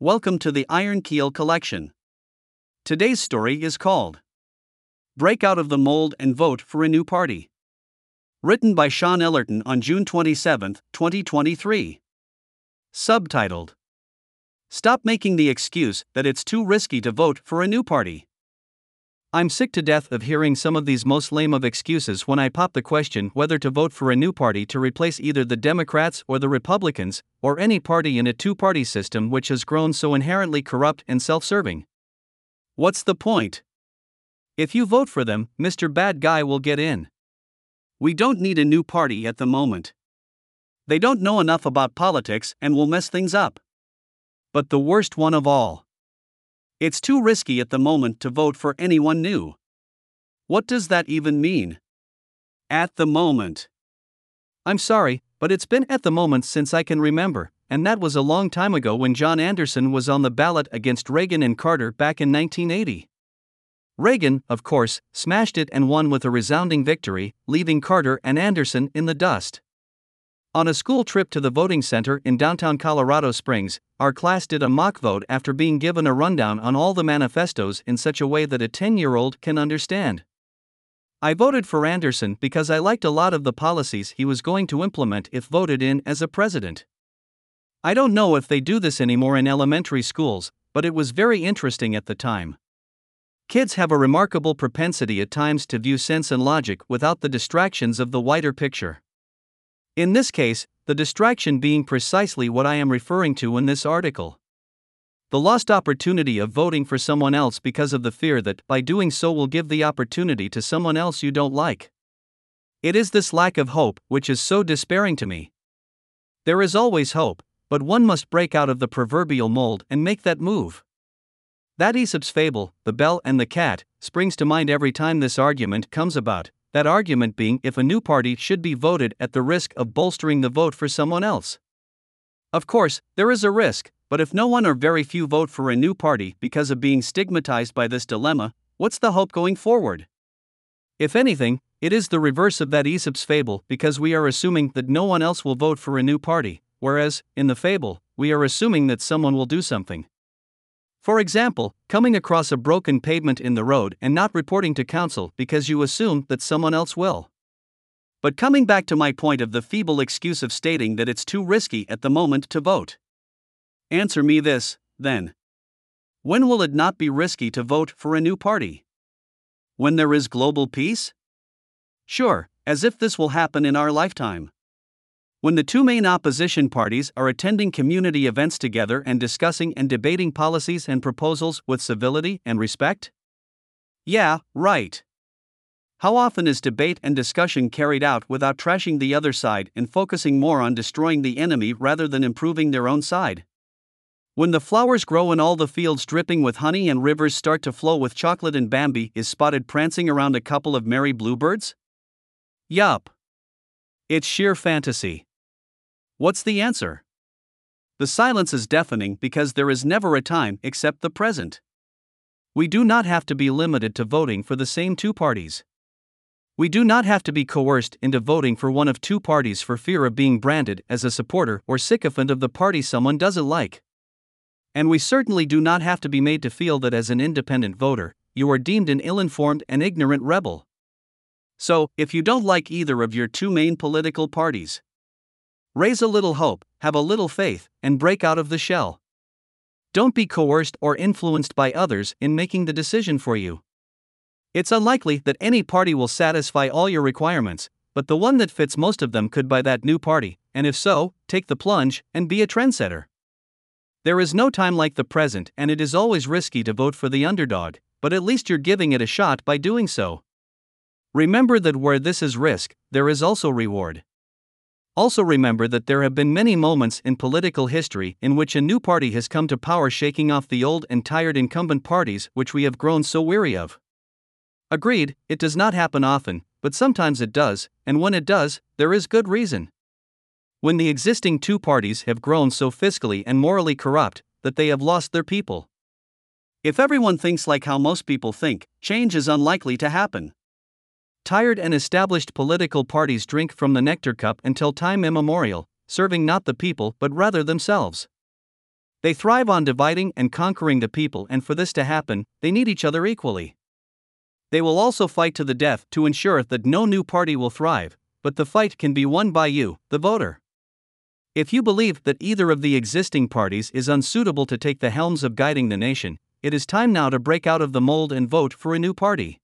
Welcome to the Iron Keel Collection. Today's story is called Break Out of the Mold and Vote for a New Party. Written by Shôn Ellerton on June 27, 2023. Subtitled Stop Making the Excuse That It's Too Risky to Vote for a New Party. I'm sick to death of hearing some of these most lame of excuses when I pop the question whether to vote for a new party to replace either the Democrats or the Republicans, or any party in a two party system which has grown so inherently corrupt and self serving. What's the point? If you vote for them, Mr. Bad Guy will get in. We don't need a new party at the moment. They don't know enough about politics and will mess things up. But the worst one of all it's too risky at the moment to vote for anyone new. What does that even mean? At the moment. I'm sorry, but it's been at the moment since I can remember, and that was a long time ago when John Anderson was on the ballot against Reagan and Carter back in 1980. Reagan, of course, smashed it and won with a resounding victory, leaving Carter and Anderson in the dust. On a school trip to the voting center in downtown Colorado Springs, our class did a mock vote after being given a rundown on all the manifestos in such a way that a 10 year old can understand. I voted for Anderson because I liked a lot of the policies he was going to implement if voted in as a president. I don't know if they do this anymore in elementary schools, but it was very interesting at the time. Kids have a remarkable propensity at times to view sense and logic without the distractions of the wider picture. In this case, the distraction being precisely what I am referring to in this article. The lost opportunity of voting for someone else because of the fear that, by doing so, will give the opportunity to someone else you don't like. It is this lack of hope which is so despairing to me. There is always hope, but one must break out of the proverbial mold and make that move. That Aesop's fable, The Bell and the Cat, springs to mind every time this argument comes about, that argument being if a new party should be voted at the risk of bolstering the vote for someone else. Of course, there is a risk, but if no one or very few vote for a new party because of being stigmatized by this dilemma, what's the hope going forward? If anything, it is the reverse of that Aesop's fable because we are assuming that no one else will vote for a new party, whereas, in the fable, we are assuming that someone will do something. For example, coming across a broken pavement in the road and not reporting to council because you assume that someone else will. But coming back to my point of the feeble excuse of stating that it's too risky at the moment to vote. Answer me this, then. When will it not be risky to vote for a new party? When there is global peace? Sure, as if this will happen in our lifetime. When the two main opposition parties are attending community events together and discussing and debating policies and proposals with civility and respect? Yeah, right. How often is debate and discussion carried out without trashing the other side and focusing more on destroying the enemy rather than improving their own side? When the flowers grow and all the fields dripping with honey and rivers start to flow with chocolate and Bambi is spotted prancing around a couple of merry bluebirds? Yup. It's sheer fantasy. What's the answer? The silence is deafening because there is never a time except the present. We do not have to be limited to voting for the same two parties. We do not have to be coerced into voting for one of two parties for fear of being branded as a supporter or sycophant of the party someone doesn't like. And we certainly do not have to be made to feel that as an independent voter, you are deemed an ill informed and ignorant rebel. So, if you don't like either of your two main political parties, Raise a little hope, have a little faith, and break out of the shell. Don't be coerced or influenced by others in making the decision for you. It's unlikely that any party will satisfy all your requirements, but the one that fits most of them could buy that new party, and if so, take the plunge and be a trendsetter. There is no time like the present, and it is always risky to vote for the underdog, but at least you're giving it a shot by doing so. Remember that where this is risk, there is also reward. Also, remember that there have been many moments in political history in which a new party has come to power, shaking off the old and tired incumbent parties which we have grown so weary of. Agreed, it does not happen often, but sometimes it does, and when it does, there is good reason. When the existing two parties have grown so fiscally and morally corrupt that they have lost their people. If everyone thinks like how most people think, change is unlikely to happen. Tired and established political parties drink from the nectar cup until time immemorial, serving not the people but rather themselves. They thrive on dividing and conquering the people, and for this to happen, they need each other equally. They will also fight to the death to ensure that no new party will thrive, but the fight can be won by you, the voter. If you believe that either of the existing parties is unsuitable to take the helms of guiding the nation, it is time now to break out of the mold and vote for a new party.